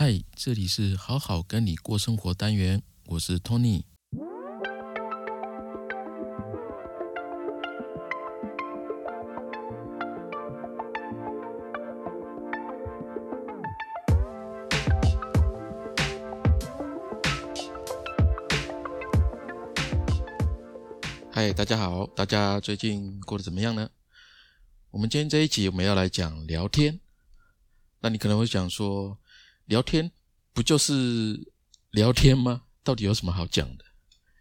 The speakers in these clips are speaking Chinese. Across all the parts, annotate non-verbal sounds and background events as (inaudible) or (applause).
嗨，这里是好好跟你过生活单元，我是 Tony。嗨，大家好，大家最近过得怎么样呢？我们今天这一集我们要来讲聊天。那你可能会想说，聊天不就是聊天吗？到底有什么好讲的？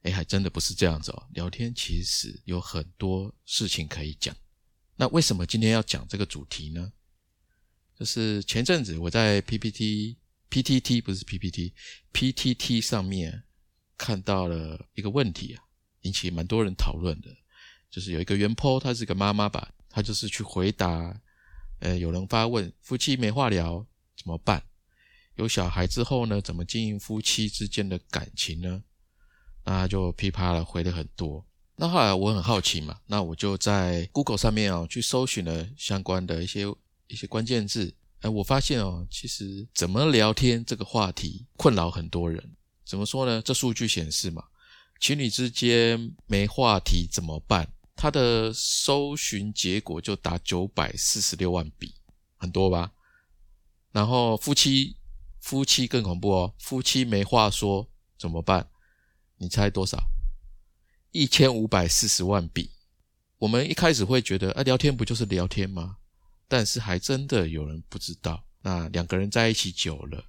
哎，还真的不是这样子哦。聊天其实有很多事情可以讲。那为什么今天要讲这个主题呢？就是前阵子我在 PPT、PTT 不是 PPT、PTT 上面看到了一个问题啊，引起蛮多人讨论的。就是有一个原 po，他是个妈妈吧，她就是去回答。呃，有人发问：夫妻没话聊怎么办？有小孩之后呢，怎么经营夫妻之间的感情呢？那就噼啪了回了很多。那后来我很好奇嘛，那我就在 Google 上面哦去搜寻了相关的一些一些关键字。哎，我发现哦，其实怎么聊天这个话题困扰很多人。怎么说呢？这数据显示嘛，情侣之间没话题怎么办？它的搜寻结果就达九百四十六万笔，很多吧？然后夫妻夫妻更恐怖哦，夫妻没话说怎么办？你猜多少？一千五百四十万笔。我们一开始会觉得，啊，聊天不就是聊天吗？但是还真的有人不知道，那两个人在一起久了，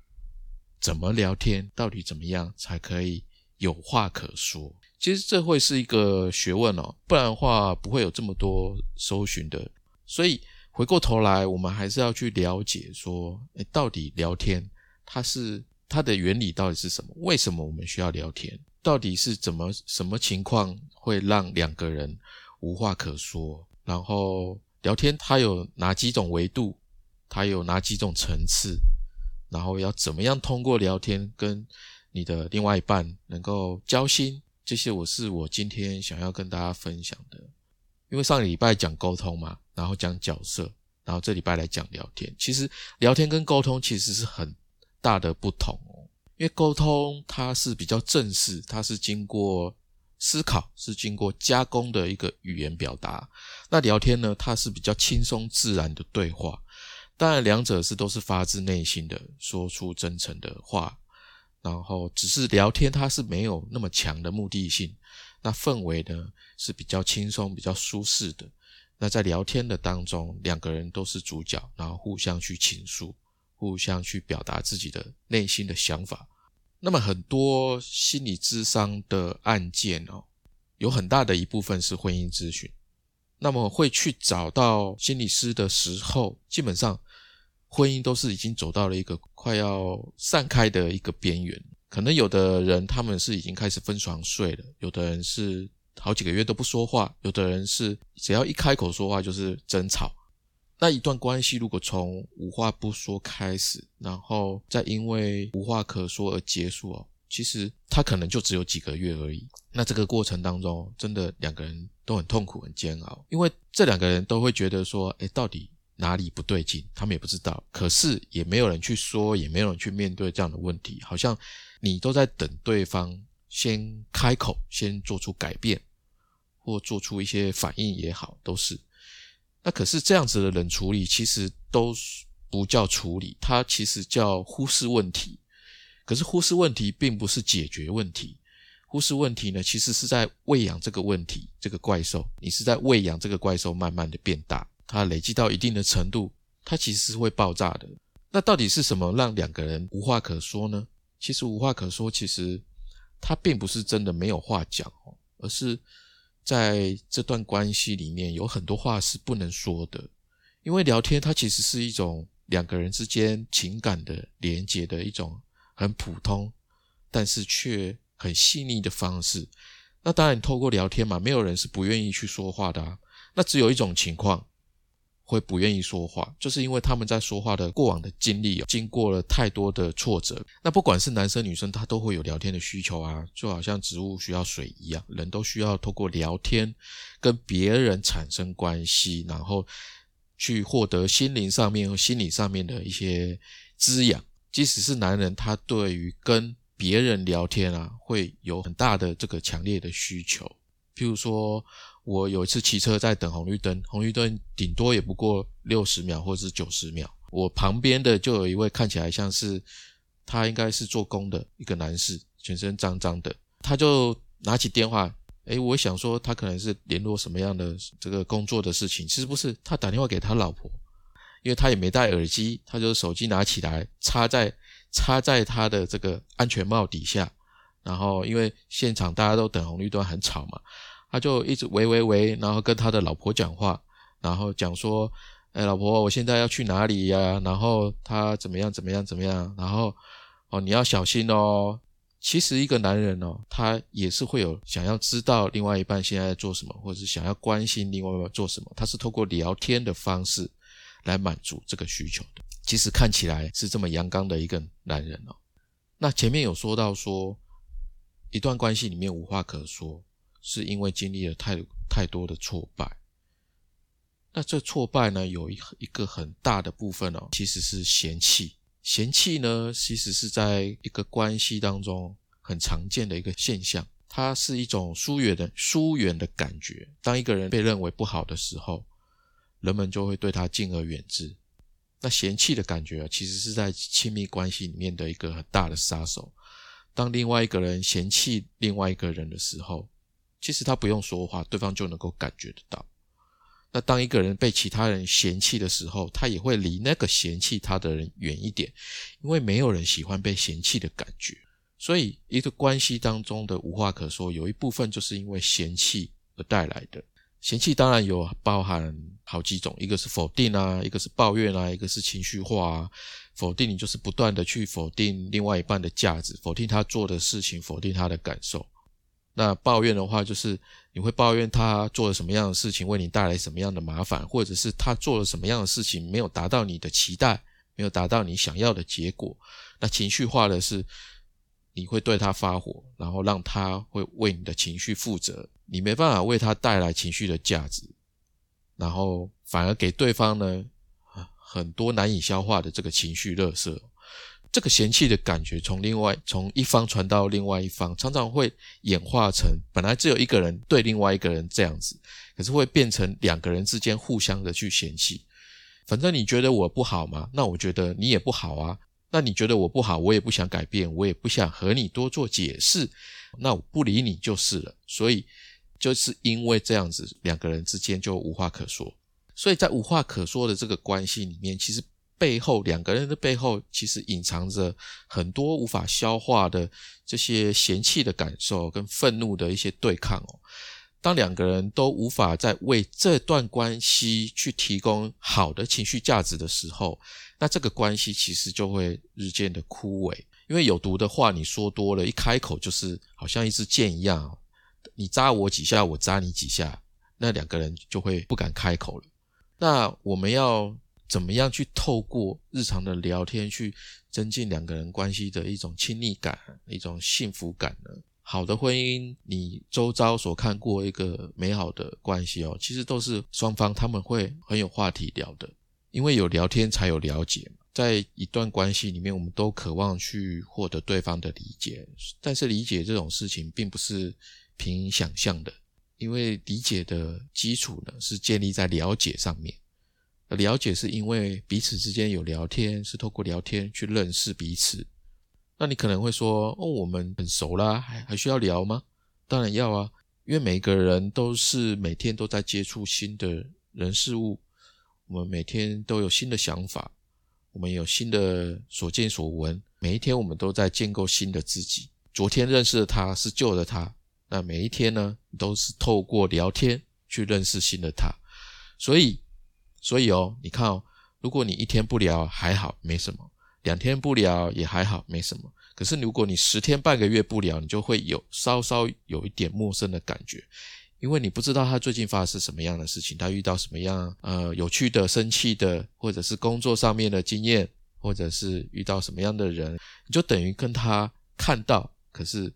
怎么聊天？到底怎么样才可以有话可说？其实这会是一个学问哦，不然的话不会有这么多搜寻的。所以回过头来，我们还是要去了解说，哎，到底聊天它是它的原理到底是什么？为什么我们需要聊天？到底是怎么什么情况会让两个人无话可说？然后聊天它有哪几种维度？它有哪几种层次？然后要怎么样通过聊天跟你的另外一半能够交心？这些我是我今天想要跟大家分享的，因为上礼拜讲沟通嘛，然后讲角色，然后这礼拜来讲聊天。其实聊天跟沟通其实是很大的不同哦，因为沟通它是比较正式，它是经过思考，是经过加工的一个语言表达。那聊天呢，它是比较轻松自然的对话，当然两者是都是发自内心的说出真诚的话。然后只是聊天，它是没有那么强的目的性。那氛围呢是比较轻松、比较舒适的。那在聊天的当中，两个人都是主角，然后互相去倾诉，互相去表达自己的内心的想法。那么很多心理智商的案件哦，有很大的一部分是婚姻咨询。那么会去找到心理师的时候，基本上。婚姻都是已经走到了一个快要散开的一个边缘，可能有的人他们是已经开始分床睡了，有的人是好几个月都不说话，有的人是只要一开口说话就是争吵。那一段关系如果从无话不说开始，然后再因为无话可说而结束哦，其实他可能就只有几个月而已。那这个过程当中，真的两个人都很痛苦、很煎熬，因为这两个人都会觉得说，哎，到底。哪里不对劲，他们也不知道，可是也没有人去说，也没有人去面对这样的问题，好像你都在等对方先开口，先做出改变，或做出一些反应也好，都是。那可是这样子的冷处理，其实都不叫处理，它其实叫忽视问题。可是忽视问题并不是解决问题，忽视问题呢，其实是在喂养这个问题，这个怪兽，你是在喂养这个怪兽，慢慢的变大。它累积到一定的程度，它其实是会爆炸的。那到底是什么让两个人无话可说呢？其实无话可说，其实它并不是真的没有话讲哦，而是在这段关系里面有很多话是不能说的。因为聊天它其实是一种两个人之间情感的连接的一种很普通，但是却很细腻的方式。那当然，透过聊天嘛，没有人是不愿意去说话的啊。那只有一种情况。会不愿意说话，就是因为他们在说话的过往的经历，经过了太多的挫折。那不管是男生女生，他都会有聊天的需求啊，就好像植物需要水一样，人都需要透过聊天跟别人产生关系，然后去获得心灵上面和心理上面的一些滋养。即使是男人，他对于跟别人聊天啊，会有很大的这个强烈的需求。譬如说，我有一次骑车在等红绿灯，红绿灯顶多也不过六十秒或者是九十秒，我旁边的就有一位看起来像是他应该是做工的一个男士，全身脏脏的，他就拿起电话，诶，我想说他可能是联络什么样的这个工作的事情，其实不是，他打电话给他老婆。因为他也没戴耳机，他就手机拿起来插在插在他的这个安全帽底下，然后因为现场大家都等红绿灯很吵嘛，他就一直喂喂喂，然后跟他的老婆讲话，然后讲说：“哎，老婆，我现在要去哪里呀？然后他怎么样怎么样怎么样？然后哦，你要小心哦。”其实一个男人哦，他也是会有想要知道另外一半现在在做什么，或者是想要关心另外一半做什么，他是透过聊天的方式。来满足这个需求的，其实看起来是这么阳刚的一个男人哦。那前面有说到说，一段关系里面无话可说，是因为经历了太太多的挫败。那这挫败呢，有一一个很大的部分哦，其实是嫌弃。嫌弃呢，其实是在一个关系当中很常见的一个现象，它是一种疏远的疏远的感觉。当一个人被认为不好的时候。人们就会对他敬而远之。那嫌弃的感觉啊，其实是在亲密关系里面的一个很大的杀手。当另外一个人嫌弃另外一个人的时候，其实他不用说话，对方就能够感觉得到。那当一个人被其他人嫌弃的时候，他也会离那个嫌弃他的人远一点，因为没有人喜欢被嫌弃的感觉。所以，一个关系当中的无话可说，有一部分就是因为嫌弃而带来的。嫌弃当然有包含好几种，一个是否定啊，一个是抱怨啊，一个是情绪化啊。否定你就是不断的去否定另外一半的价值，否定他做的事情，否定他的感受。那抱怨的话，就是你会抱怨他做了什么样的事情，为你带来什么样的麻烦，或者是他做了什么样的事情没有达到你的期待，没有达到你想要的结果。那情绪化的是。你会对他发火，然后让他会为你的情绪负责，你没办法为他带来情绪的价值，然后反而给对方呢很多难以消化的这个情绪垃圾，这个嫌弃的感觉从另外从一方传到另外一方，常常会演化成本来只有一个人对另外一个人这样子，可是会变成两个人之间互相的去嫌弃，反正你觉得我不好吗？那我觉得你也不好啊。那你觉得我不好，我也不想改变，我也不想和你多做解释，那我不理你就是了。所以就是因为这样子，两个人之间就无话可说。所以在无话可说的这个关系里面，其实背后两个人的背后，其实隐藏着很多无法消化的这些嫌弃的感受跟愤怒的一些对抗哦。当两个人都无法再为这段关系去提供好的情绪价值的时候，那这个关系其实就会日渐的枯萎。因为有毒的话你说多了，一开口就是好像一支箭一样，你扎我几下，我扎你几下，那两个人就会不敢开口了。那我们要怎么样去透过日常的聊天去增进两个人关系的一种亲密感、一种幸福感呢？好的婚姻，你周遭所看过一个美好的关系哦，其实都是双方他们会很有话题聊的，因为有聊天才有了解嘛。在一段关系里面，我们都渴望去获得对方的理解，但是理解这种事情并不是凭想象的，因为理解的基础呢是建立在了解上面。了解是因为彼此之间有聊天，是透过聊天去认识彼此。那你可能会说，哦，我们很熟啦，还还需要聊吗？当然要啊，因为每个人都是每天都在接触新的人事物，我们每天都有新的想法，我们有新的所见所闻，每一天我们都在建构新的自己。昨天认识的他是旧的他，那每一天呢，都是透过聊天去认识新的他。所以，所以哦，你看哦，如果你一天不聊还好，没什么。两天不聊也还好，没什么。可是如果你十天半个月不聊，你就会有稍稍有一点陌生的感觉，因为你不知道他最近发生什么样的事情，他遇到什么样呃有趣的、生气的，或者是工作上面的经验，或者是遇到什么样的人，你就等于跟他看到，可是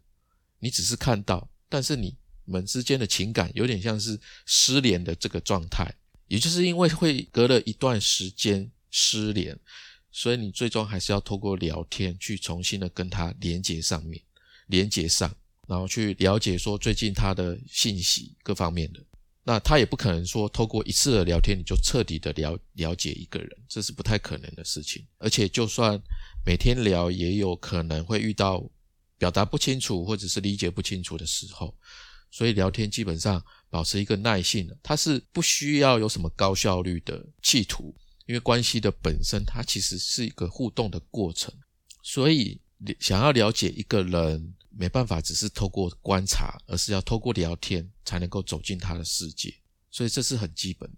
你只是看到，但是你们之间的情感有点像是失联的这个状态，也就是因为会隔了一段时间失联。所以你最终还是要透过聊天去重新的跟他连接上面，连接上，然后去了解说最近他的信息各方面的。那他也不可能说透过一次的聊天你就彻底的了了解一个人，这是不太可能的事情。而且就算每天聊，也有可能会遇到表达不清楚或者是理解不清楚的时候。所以聊天基本上保持一个耐性，它是不需要有什么高效率的企图，因为关系的本身它其实是一个互动的过程。所以想要了解一个人。没办法，只是透过观察，而是要透过聊天才能够走进他的世界，所以这是很基本。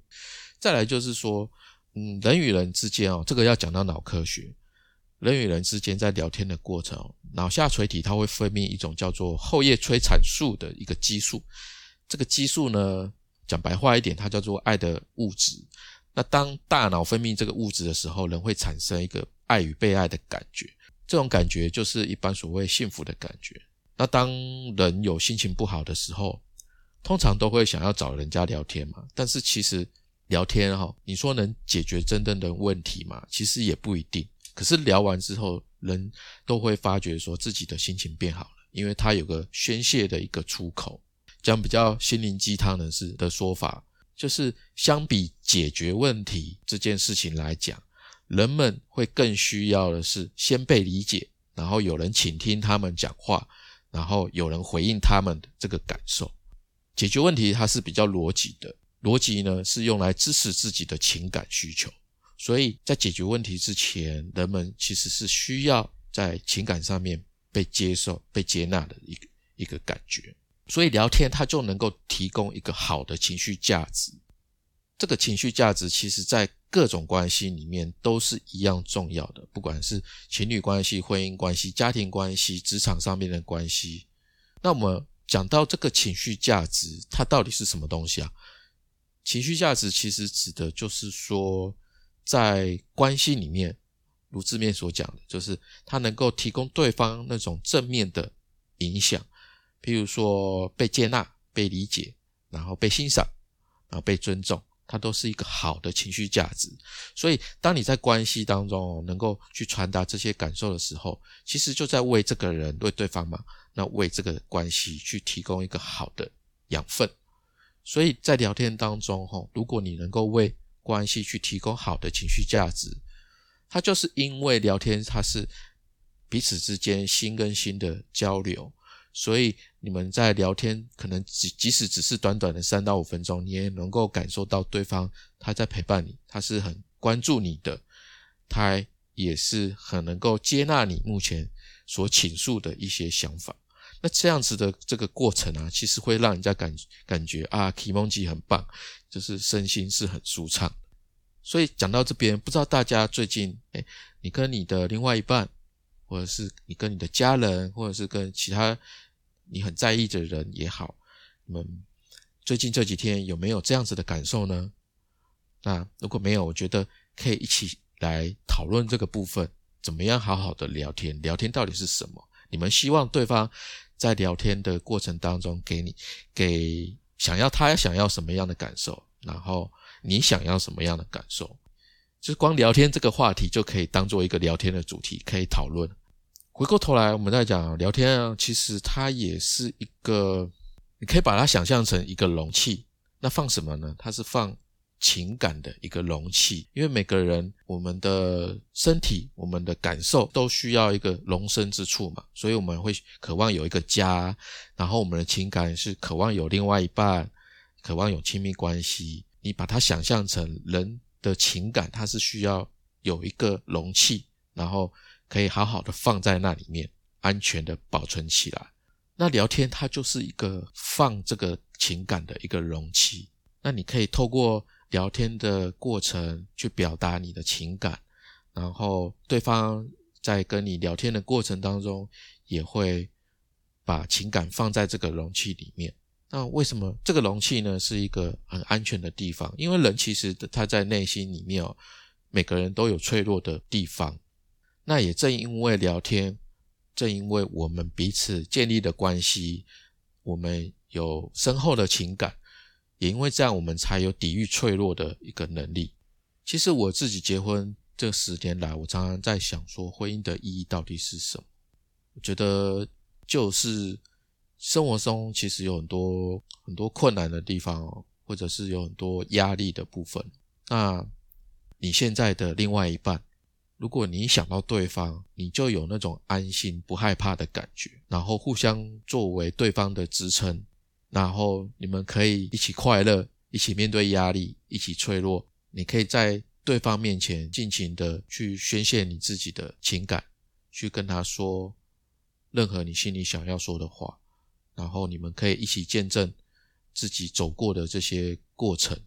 再来就是说，嗯，人与人之间哦，这个要讲到脑科学，人与人之间在聊天的过程，脑下垂体它会分泌一种叫做后叶催产素的一个激素，这个激素呢，讲白话一点，它叫做爱的物质。那当大脑分泌这个物质的时候，人会产生一个爱与被爱的感觉。这种感觉就是一般所谓幸福的感觉。那当人有心情不好的时候，通常都会想要找人家聊天嘛。但是其实聊天哈，你说能解决真正的问题吗？其实也不一定。可是聊完之后，人都会发觉说自己的心情变好了，因为他有个宣泄的一个出口。讲比较心灵鸡汤的是的说法，就是相比解决问题这件事情来讲。人们会更需要的是先被理解，然后有人倾听他们讲话，然后有人回应他们的这个感受。解决问题它是比较逻辑的，逻辑呢是用来支持自己的情感需求。所以在解决问题之前，人们其实是需要在情感上面被接受、被接纳的一个一个感觉。所以聊天它就能够提供一个好的情绪价值。这个情绪价值其实，在各种关系里面都是一样重要的，不管是情侣关系、婚姻关系、家庭关系、职场上面的关系。那我们讲到这个情绪价值，它到底是什么东西啊？情绪价值其实指的就是说，在关系里面，如字面所讲的，就是它能够提供对方那种正面的影响，譬如说被接纳、被理解，然后被欣赏，然后被尊重。它都是一个好的情绪价值，所以当你在关系当中能够去传达这些感受的时候，其实就在为这个人、为对方嘛，那为这个关系去提供一个好的养分。所以在聊天当中，哈，如果你能够为关系去提供好的情绪价值，它就是因为聊天，它是彼此之间心跟心的交流。所以你们在聊天，可能即即使只是短短的三到五分钟，你也能够感受到对方他在陪伴你，他是很关注你的，他也是很能够接纳你目前所倾诉的一些想法。那这样子的这个过程啊，其实会让人家感感觉啊 k i m o j i 很棒，就是身心是很舒畅。所以讲到这边，不知道大家最近，哎，你跟你的另外一半，或者是你跟你的家人，或者是跟其他。你很在意的人也好，你们最近这几天有没有这样子的感受呢？那如果没有，我觉得可以一起来讨论这个部分，怎么样好好的聊天？聊天到底是什么？你们希望对方在聊天的过程当中给你给想要他想要什么样的感受？然后你想要什么样的感受？就是光聊天这个话题就可以当做一个聊天的主题，可以讨论。回过头来，我们在讲聊天啊，其实它也是一个，你可以把它想象成一个容器。那放什么呢？它是放情感的一个容器。因为每个人，我们的身体、我们的感受都需要一个容身之处嘛，所以我们会渴望有一个家。然后我们的情感是渴望有另外一半，渴望有亲密关系。你把它想象成人的情感，它是需要有一个容器，然后。可以好好的放在那里面，安全的保存起来。那聊天它就是一个放这个情感的一个容器。那你可以透过聊天的过程去表达你的情感，然后对方在跟你聊天的过程当中也会把情感放在这个容器里面。那为什么这个容器呢是一个很安全的地方？因为人其实他在内心里面哦，每个人都有脆弱的地方。那也正因为聊天，正因为我们彼此建立的关系，我们有深厚的情感，也因为这样，我们才有抵御脆弱的一个能力。其实我自己结婚这十年来，我常常在想说，婚姻的意义到底是什么？我觉得就是生活中其实有很多很多困难的地方，或者是有很多压力的部分。那你现在的另外一半，如果你想到对方，你就有那种安心、不害怕的感觉，然后互相作为对方的支撑，然后你们可以一起快乐，一起面对压力，一起脆弱。你可以在对方面前尽情的去宣泄你自己的情感，去跟他说任何你心里想要说的话，然后你们可以一起见证自己走过的这些过程，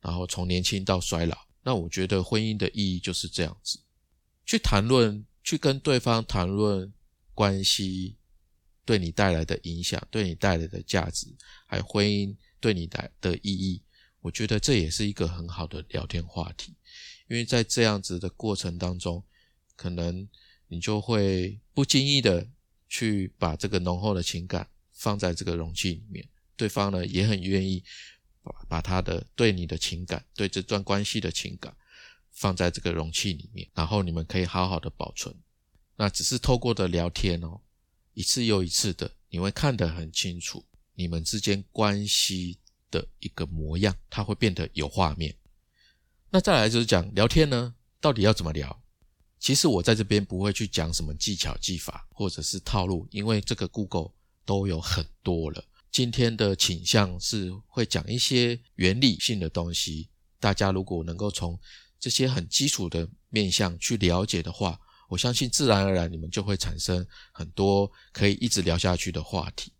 然后从年轻到衰老。那我觉得婚姻的意义就是这样子，去谈论，去跟对方谈论关系对你带来的影响，对你带来的价值，还有婚姻对你的的意义。我觉得这也是一个很好的聊天话题。因为在这样子的过程当中，可能你就会不经意的去把这个浓厚的情感放在这个容器里面，对方呢也很愿意把把他的对你的情感、对这段关系的情感放在这个容器里面，然后你们可以好好的保存。那只是透过的聊天哦，一次又一次的，你会看得很清楚你们之间关系的一个模样，它会变得有画面。那再来就是讲聊天呢，到底要怎么聊？其实我在这边不会去讲什么技巧、技法或者是套路，因为这个 Google 都有很多了。今天的倾向是会讲一些原理性的东西。大家如果能够从这些很基础的面向去了解的话，我相信自然而然你们就会产生很多可以一直聊下去的话题。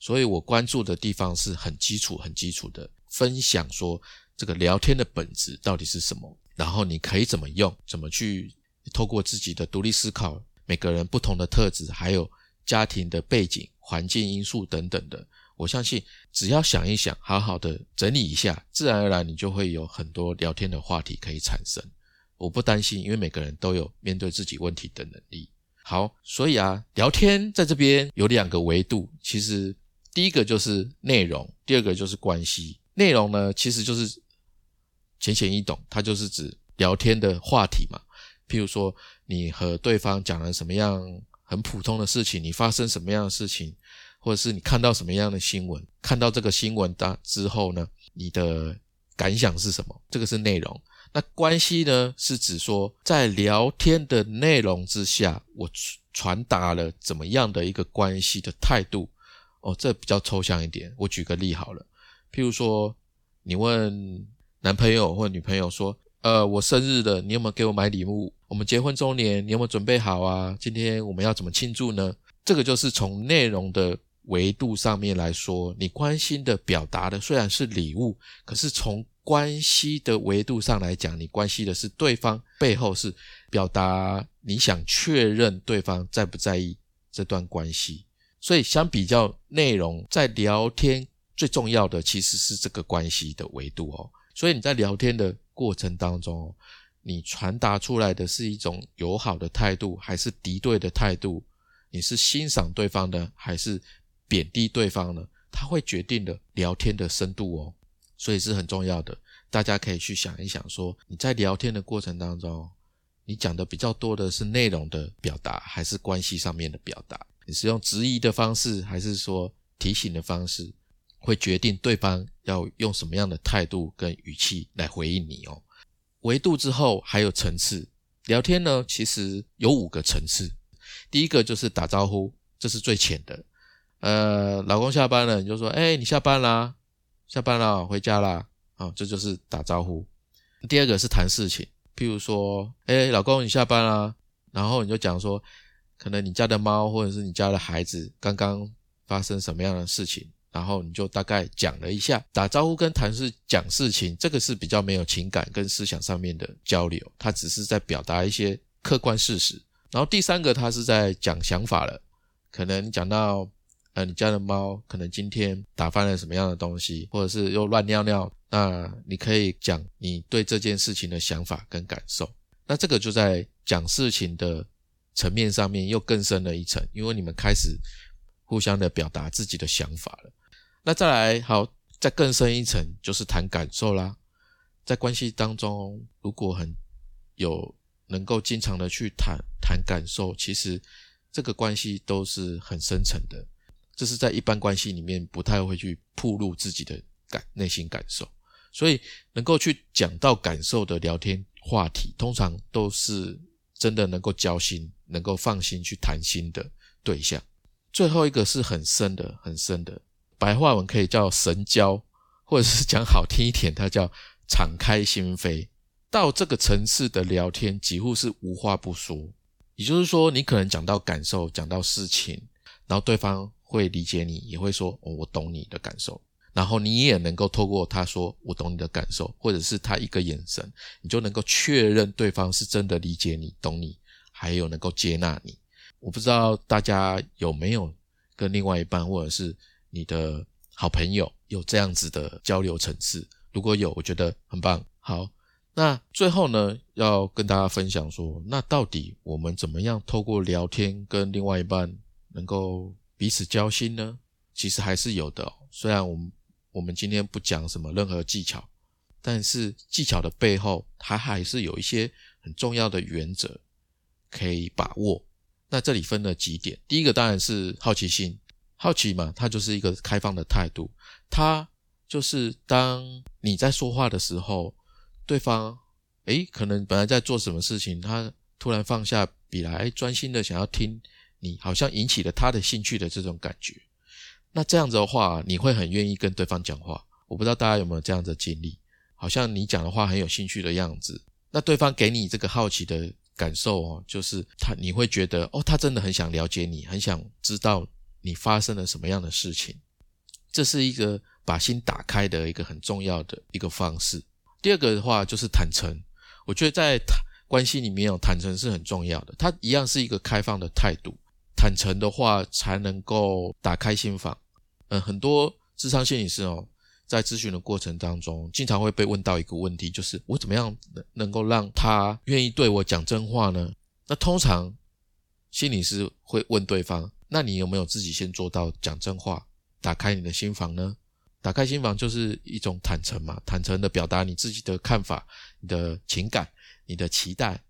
所以我关注的地方是很基础、很基础的分享说。这个聊天的本质到底是什么？然后你可以怎么用？怎么去透过自己的独立思考，每个人不同的特质，还有家庭的背景、环境因素等等的，我相信只要想一想，好好的整理一下，自然而然你就会有很多聊天的话题可以产生。我不担心，因为每个人都有面对自己问题的能力。好，所以啊，聊天在这边有两个维度，其实第一个就是内容，第二个就是关系。内容呢，其实就是。浅显易懂，它就是指聊天的话题嘛。譬如说，你和对方讲了什么样很普通的事情，你发生什么样的事情，或者是你看到什么样的新闻，看到这个新闻的之后呢，你的感想是什么？这个是内容。那关系呢，是指说在聊天的内容之下，我传达了怎么样的一个关系的态度。哦，这比较抽象一点。我举个例好了，譬如说，你问。男朋友或女朋友说：“呃，我生日了，你有没有给我买礼物？我们结婚周年，你有没有准备好啊？今天我们要怎么庆祝呢？”这个就是从内容的维度上面来说，你关心的表达的虽然是礼物，可是从关系的维度上来讲，你关心的是对方背后是表达你想确认对方在不在意这段关系。所以相比较内容，在聊天最重要的其实是这个关系的维度哦。所以你在聊天的过程当中，你传达出来的是一种友好的态度，还是敌对的态度？你是欣赏对方的，还是贬低对方呢？他会决定了聊天的深度哦。所以是很重要的，大家可以去想一想，说你在聊天的过程当中，你讲的比较多的是内容的表达，还是关系上面的表达？你是用质疑的方式，还是说提醒的方式？会决定对方要用什么样的态度跟语气来回应你哦。维度之后还有层次，聊天呢其实有五个层次。第一个就是打招呼，这是最浅的。呃，老公下班了，你就说：“哎，你下班啦？下班了，回家啦。”啊，这就是打招呼。第二个是谈事情，譬如说：“哎，老公你下班啦？”然后你就讲说，可能你家的猫或者是你家的孩子刚刚发生什么样的事情。然后你就大概讲了一下，打招呼跟谈事讲事情，这个是比较没有情感跟思想上面的交流，他只是在表达一些客观事实。然后第三个，他是在讲想法了，可能讲到，呃，你家的猫可能今天打翻了什么样的东西，或者是又乱尿尿，那你可以讲你对这件事情的想法跟感受。那这个就在讲事情的层面上面又更深了一层，因为你们开始互相的表达自己的想法了。那再来好，再更深一层就是谈感受啦。在关系当中，如果很有能够经常的去谈谈感受，其实这个关系都是很深层的。这是在一般关系里面不太会去暴露自己的感内心感受，所以能够去讲到感受的聊天话题，通常都是真的能够交心、能够放心去谈心的对象。最后一个是很深的、很深的白话文，可以叫神交，或者是讲好听一点，它叫敞开心扉。到这个层次的聊天，几乎是无话不说。也就是说，你可能讲到感受，讲到事情，然后对方会理解你，也会说：“哦，我懂你的感受。”然后你也能够透过他说“我懂你的感受”，或者是他一个眼神，你就能够确认对方是真的理解你、懂你，还有能够接纳你。我不知道大家有没有跟另外一半，或者是你的好朋友有这样子的交流层次？如果有，我觉得很棒。好。那最后呢，要跟大家分享说，那到底我们怎么样透过聊天跟另外一半能够彼此交心呢？其实还是有的。虽然我们我们今天不讲什么任何技巧，但是技巧的背后，它还是有一些很重要的原则可以把握。那这里分了几点，第一个当然是好奇心，好奇嘛，它就是一个开放的态度，它就是当你在说话的时候。对方，诶，可能本来在做什么事情，他突然放下笔来，专心的想要听你，好像引起了他的兴趣的这种感觉。那这样子的话，你会很愿意跟对方讲话。我不知道大家有没有这样的经历，好像你讲的话很有兴趣的样子。那对方给你这个好奇的感受哦，就是他你会觉得哦，他真的很想了解你，很想知道你发生了什么样的事情。这是一个把心打开的一个很重要的一个方式。第二个的话就是坦诚，我觉得在谈关系里面有坦诚是很重要的。它一样是一个开放的态度，坦诚的话才能够打开心房。嗯，很多智商心理师哦，在咨询的过程当中，经常会被问到一个问题，就是我怎么样能够让他愿意对我讲真话呢？那通常心理师会问对方：那你有没有自己先做到讲真话，打开你的心房呢？打开心房就是一种坦诚嘛，坦诚的表达你自己的看法、你的情感、你的期待。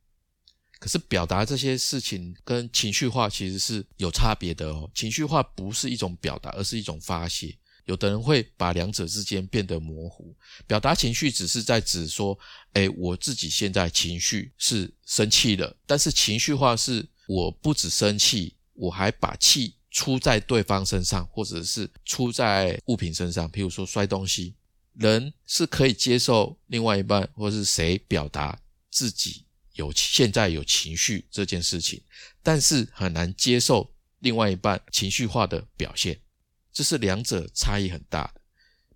可是表达这些事情跟情绪化其实是有差别的哦。情绪化不是一种表达，而是一种发泄。有的人会把两者之间变得模糊。表达情绪只是在指说，哎，我自己现在情绪是生气了，但是情绪化是我不止生气，我还把气。出在对方身上，或者是出在物品身上，譬如说摔东西，人是可以接受另外一半或是谁表达自己有现在有情绪这件事情，但是很难接受另外一半情绪化的表现，这是两者差异很大的。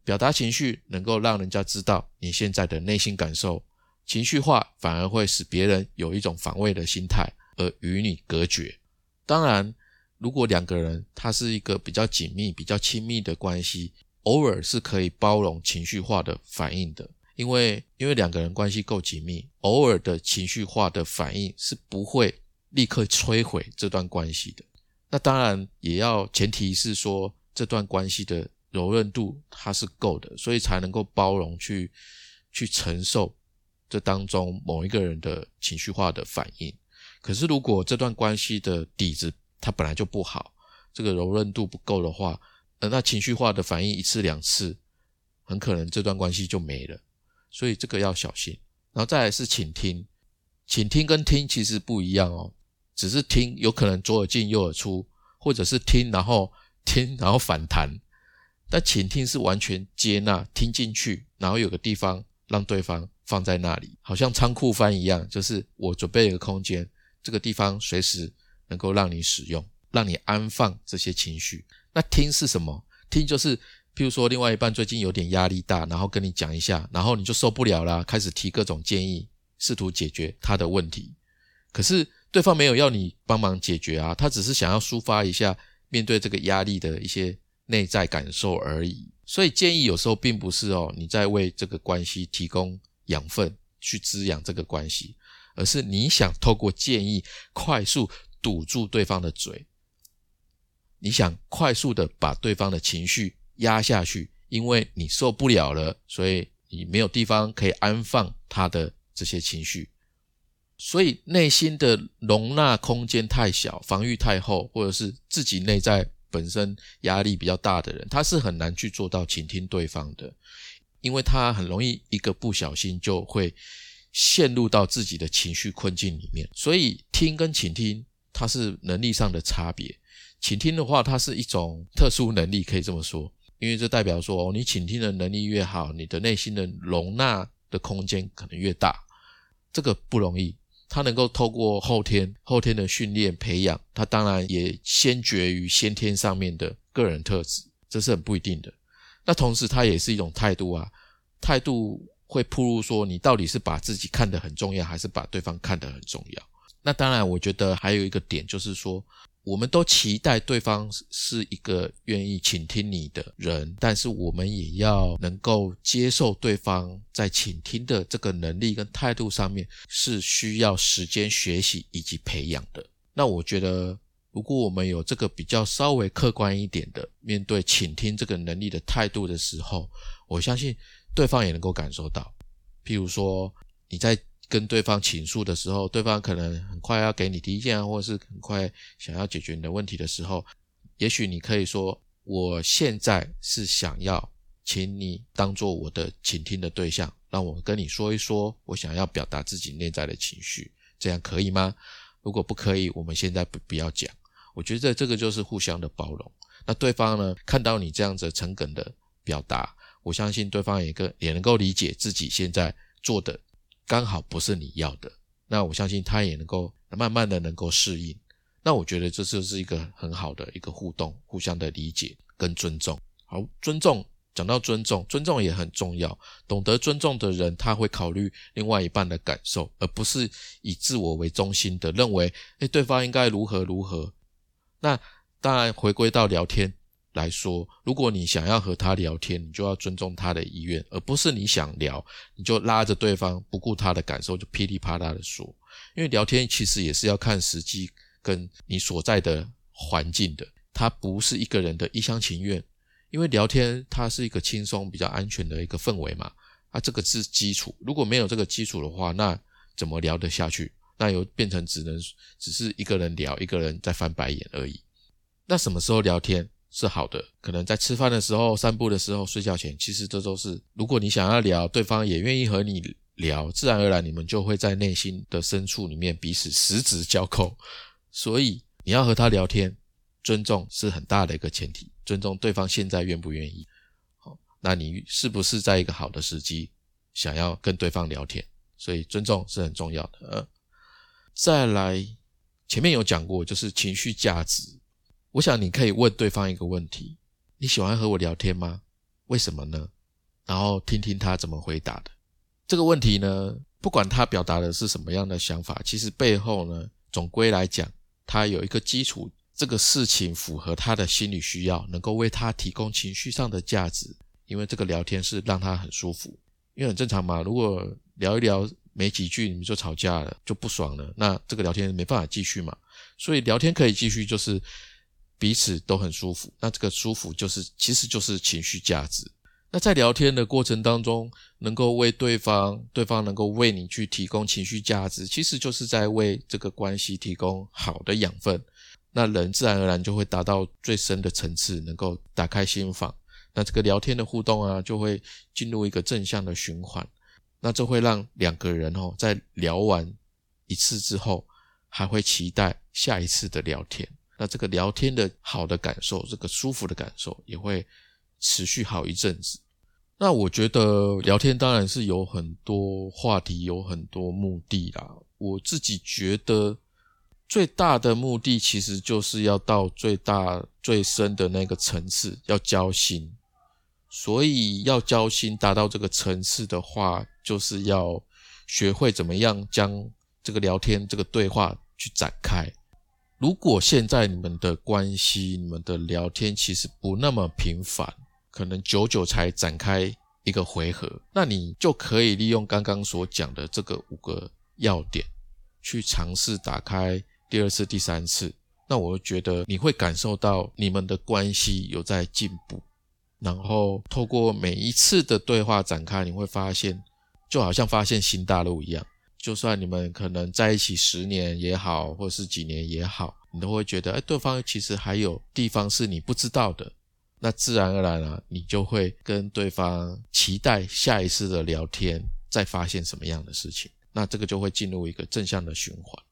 表达情绪能够让人家知道你现在的内心感受，情绪化反而会使别人有一种防卫的心态而与你隔绝。当然。如果两个人他是一个比较紧密、比较亲密的关系，偶尔是可以包容情绪化的反应的，因为因为两个人关系够紧密，偶尔的情绪化的反应是不会立刻摧毁这段关系的。那当然也要前提是说这段关系的柔韧度它是够的，所以才能够包容去去承受这当中某一个人的情绪化的反应。可是如果这段关系的底子，它本来就不好，这个柔韧度不够的话，呃，那情绪化的反应一次两次，很可能这段关系就没了。所以这个要小心。然后再来是倾听，倾听跟听其实不一样哦，只是听有可能左耳进右耳出，或者是听然后听然后反弹，但倾听是完全接纳听进去，然后有个地方让对方放在那里，好像仓库翻一样，就是我准备一个空间，这个地方随时。能够让你使用，让你安放这些情绪。那听是什么？听就是，譬如说，另外一半最近有点压力大，然后跟你讲一下，然后你就受不了啦，开始提各种建议，试图解决他的问题。可是对方没有要你帮忙解决啊，他只是想要抒发一下面对这个压力的一些内在感受而已。所以建议有时候并不是哦，你在为这个关系提供养分去滋养这个关系，而是你想透过建议快速。堵住对方的嘴，你想快速的把对方的情绪压下去，因为你受不了了，所以你没有地方可以安放他的这些情绪，所以内心的容纳空间太小，防御太厚，或者是自己内在本身压力比较大的人，他是很难去做到倾听对方的，因为他很容易一个不小心就会陷入到自己的情绪困境里面。所以听跟倾听，它是能力上的差别。倾听的话，它是一种特殊能力，可以这么说，因为这代表说，你倾听的能力越好，你的内心的容纳的空间可能越大。这个不容易，他能够透过后天后天的训练培养，他当然也先决于先天上面的个人特质，这是很不一定的。那同时，它也是一种态度啊，态度会铺露说，你到底是把自己看得很重要，还是把对方看得很重要？那当然，我觉得还有一个点就是说。我们都期待对方是一个愿意倾听你的人，但是我们也要能够接受对方在倾听的这个能力跟态度上面是需要时间学习以及培养的。那我觉得，如果我们有这个比较稍微客观一点的面对倾听这个能力的态度的时候，我相信对方也能够感受到。譬如说你在。跟对方倾诉的时候，对方可能很快要给你提意见，或者是很快想要解决你的问题的时候，也许你可以说：“我现在是想要请你当做我的倾听的对象，让我跟你说一说我想要表达自己内在的情绪，这样可以吗？如果不可以，我们现在不不要讲。我觉得这个就是互相的包容。那对方呢，看到你这样子诚恳的表达，我相信对方也跟也能够理解自己现在做的。”刚好不是你要的，那我相信他也能够慢慢的能够适应。那我觉得这就是一个很好的一个互动，互相的理解跟尊重。好，尊重讲到尊重，尊重也很重要。懂得尊重的人，他会考虑另外一半的感受，而不是以自我为中心的认为，哎，对方应该如何如何。那当然回归到聊天。来说，如果你想要和他聊天，你就要尊重他的意愿，而不是你想聊你就拉着对方不顾他的感受就噼里啪啦的说。因为聊天其实也是要看时机跟你所在的环境的，它不是一个人的一厢情愿。因为聊天它是一个轻松、比较安全的一个氛围嘛，啊，这个是基础。如果没有这个基础的话，那怎么聊得下去？那又变成只能只是一个人聊，一个人在翻白眼而已。那什么时候聊天？是好的，可能在吃饭的时候、散步的时候、睡觉前，其实这都是。如果你想要聊，对方也愿意和你聊，自然而然你们就会在内心的深处里面彼此十指交扣。所以你要和他聊天，尊重是很大的一个前提，尊重对方现在愿不愿意。好，那你是不是在一个好的时机想要跟对方聊天？所以尊重是很重要的。再来，前面有讲过，就是情绪价值。我想你可以问对方一个问题：你喜欢和我聊天吗？为什么呢？然后听听他怎么回答的。这个问题呢，不管他表达的是什么样的想法，其实背后呢，总归来讲，他有一个基础，这个事情符合他的心理需要，能够为他提供情绪上的价值。因为这个聊天是让他很舒服，因为很正常嘛。如果聊一聊没几句，你们就吵架了，就不爽了，那这个聊天没办法继续嘛。所以聊天可以继续，就是。彼此都很舒服，那这个舒服就是其实就是情绪价值。那在聊天的过程当中，能够为对方，对方能够为你去提供情绪价值，其实就是在为这个关系提供好的养分。那人自然而然就会达到最深的层次，能够打开心房。那这个聊天的互动啊，就会进入一个正向的循环。那这会让两个人哦，在聊完一次之后，还会期待下一次的聊天。那这个聊天的好的感受，这个舒服的感受也会持续好一阵子。那我觉得聊天当然是有很多话题，有很多目的啦。我自己觉得最大的目的其实就是要到最大最深的那个层次，要交心。所以要交心达到这个层次的话，就是要学会怎么样将这个聊天、这个对话去展开。如果现在你们的关系、你们的聊天其实不那么频繁，可能久久才展开一个回合，那你就可以利用刚刚所讲的这个五个要点，去尝试打开第二次、第三次。那我觉得你会感受到你们的关系有在进步，然后透过每一次的对话展开，你会发现就好像发现新大陆一样。就算你们可能在一起十年也好，或是几年也好，你都会觉得，哎，对方其实还有地方是你不知道的。那自然而然啊，你就会跟对方期待下一次的聊天，再发现什么样的事情。那这个就会进入一个正向的循环。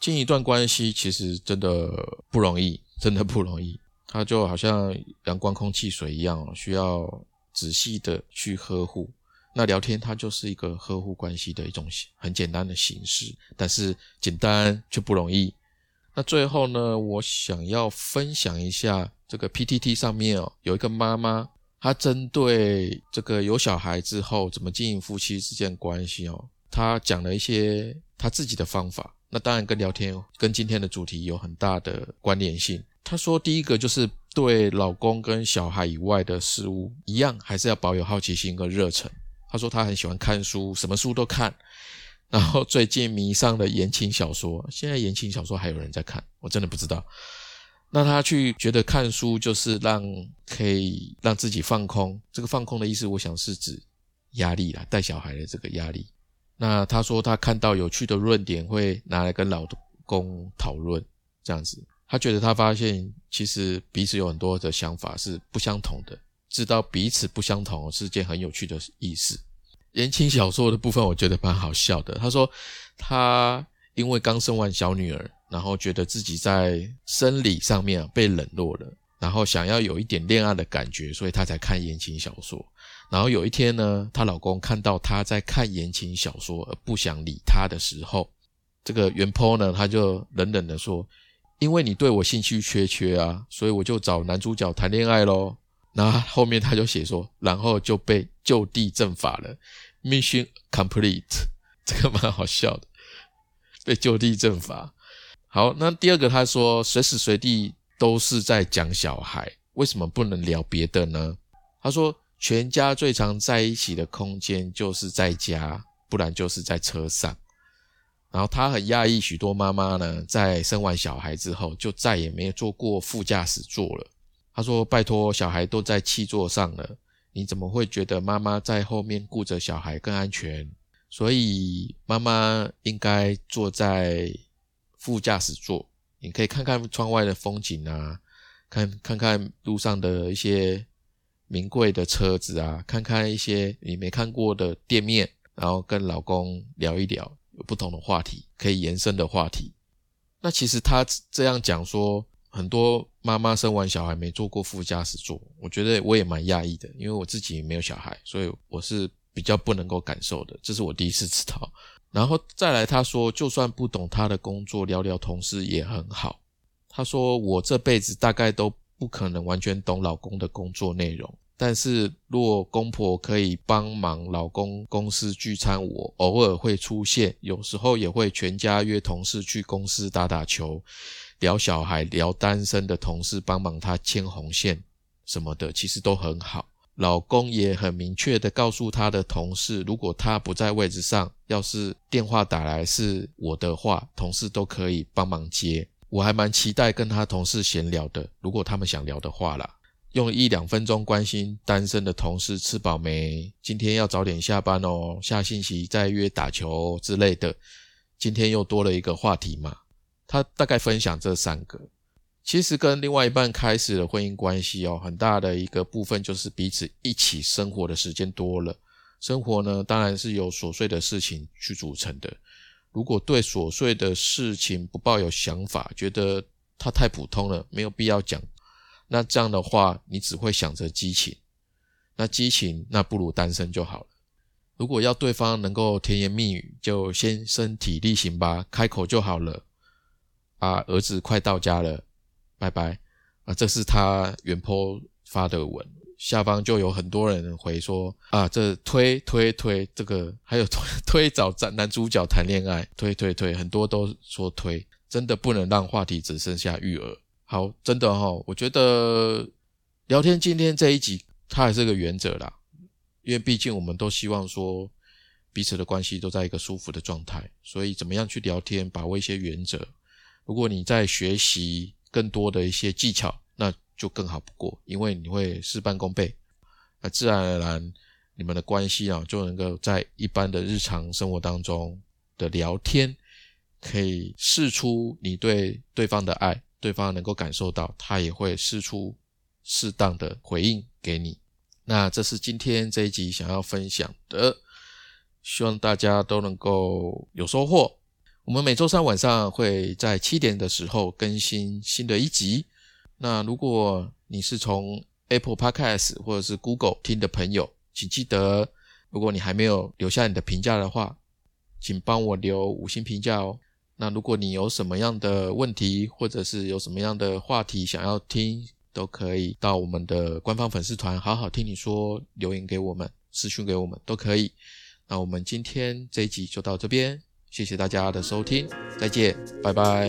进一段关系其实真的不容易，真的不容易。它就好像阳光、空气、水一样，需要仔细的去呵护。那聊天它就是一个呵护关系的一种很简单的形式，但是简单却不容易。那最后呢，我想要分享一下。这个 PTT 上面哦，有一个妈妈，她针对这个有小孩之后怎么经营夫妻之间关系哦，她讲了一些她自己的方法。那当然跟聊天跟今天的主题有很大的关联性。她说，第一个就是对老公跟小孩以外的事物一样，还是要保有好奇心跟热忱。他说他很喜欢看书，什么书都看。(laughs) 然后最近迷上了言情小说，现在言情小说还有人在看，我真的不知道。那他去觉得看书就是让可以让自己放空，这个放空的意思，我想是指压力啦，带小孩的这个压力。那他说他看到有趣的论点会拿来跟老公讨论，这样子，他觉得他发现其实彼此有很多的想法是不相同的，知道彼此不相同是件很有趣的意思。言情小说的部分我觉得蛮好笑的，他说他因为刚生完小女儿。然后觉得自己在生理上面被冷落了，然后想要有一点恋爱的感觉，所以她才看言情小说。然后有一天呢，她老公看到她在看言情小说而不想理她的时候，这个原 po 呢，他就冷冷的说：“因为你对我兴趣缺缺啊，所以我就找男主角谈恋爱喽。”那后面他就写说：“然后就被就地正法了，mission complete。”这个蛮好笑的，被就地正法。好，那第二个他说，随时随地都是在讲小孩，为什么不能聊别的呢？他说，全家最常在一起的空间就是在家，不然就是在车上。然后他很讶异，许多妈妈呢，在生完小孩之后，就再也没有坐过副驾驶座了。他说，拜托，小孩都在气座上了，你怎么会觉得妈妈在后面顾着小孩更安全？所以妈妈应该坐在。副驾驶座，你可以看看窗外的风景啊，看看看路上的一些名贵的车子啊，看看一些你没看过的店面，然后跟老公聊一聊，有不同的话题可以延伸的话题。那其实他这样讲说，很多妈妈生完小孩没坐过副驾驶座，我觉得我也蛮讶异的，因为我自己没有小孩，所以我是比较不能够感受的，这是我第一次知道。然后再来，他说，就算不懂他的工作，聊聊同事也很好。他说，我这辈子大概都不可能完全懂老公的工作内容，但是若公婆可以帮忙老公公司聚餐，我偶尔会出现，有时候也会全家约同事去公司打打球，聊小孩，聊单身的同事帮忙他牵红线什么的，其实都很好。老公也很明确的告诉他的同事，如果他不在位置上，要是电话打来是我的话，同事都可以帮忙接。我还蛮期待跟他同事闲聊的，如果他们想聊的话啦，用一两分钟关心单身的同事吃饱没，今天要早点下班哦，下星期再约打球之类的。今天又多了一个话题嘛，他大概分享这三个。其实跟另外一半开始的婚姻关系哦，很大的一个部分就是彼此一起生活的时间多了。生活呢，当然是由琐碎的事情去组成的。如果对琐碎的事情不抱有想法，觉得它太普通了，没有必要讲，那这样的话，你只会想着激情。那激情，那不如单身就好了。如果要对方能够甜言蜜语，就先身体力行吧，开口就好了。啊，儿子快到家了。拜拜啊！这是他原 po 发的文，下方就有很多人回说啊，这推推推，这个还有 (laughs) 推推找男男主角谈恋爱，推推推，很多都说推，真的不能让话题只剩下育儿。好，真的哈，我觉得聊天今天这一集，它还是个原则啦，因为毕竟我们都希望说彼此的关系都在一个舒服的状态，所以怎么样去聊天，把握一些原则。如果你在学习。更多的一些技巧，那就更好不过，因为你会事半功倍，那自然而然你们的关系啊就能够在一般的日常生活当中的聊天，可以试出你对对方的爱，对方能够感受到，他也会试出适当的回应给你。那这是今天这一集想要分享的，希望大家都能够有收获。我们每周三晚上会在七点的时候更新新的一集。那如果你是从 Apple Podcast 或者是 Google 听的朋友，请记得，如果你还没有留下你的评价的话，请帮我留五星评价哦。那如果你有什么样的问题，或者是有什么样的话题想要听，都可以到我们的官方粉丝团“好好听你说”留言给我们，私讯给我们都可以。那我们今天这一集就到这边，谢谢大家的收听，再见，拜拜。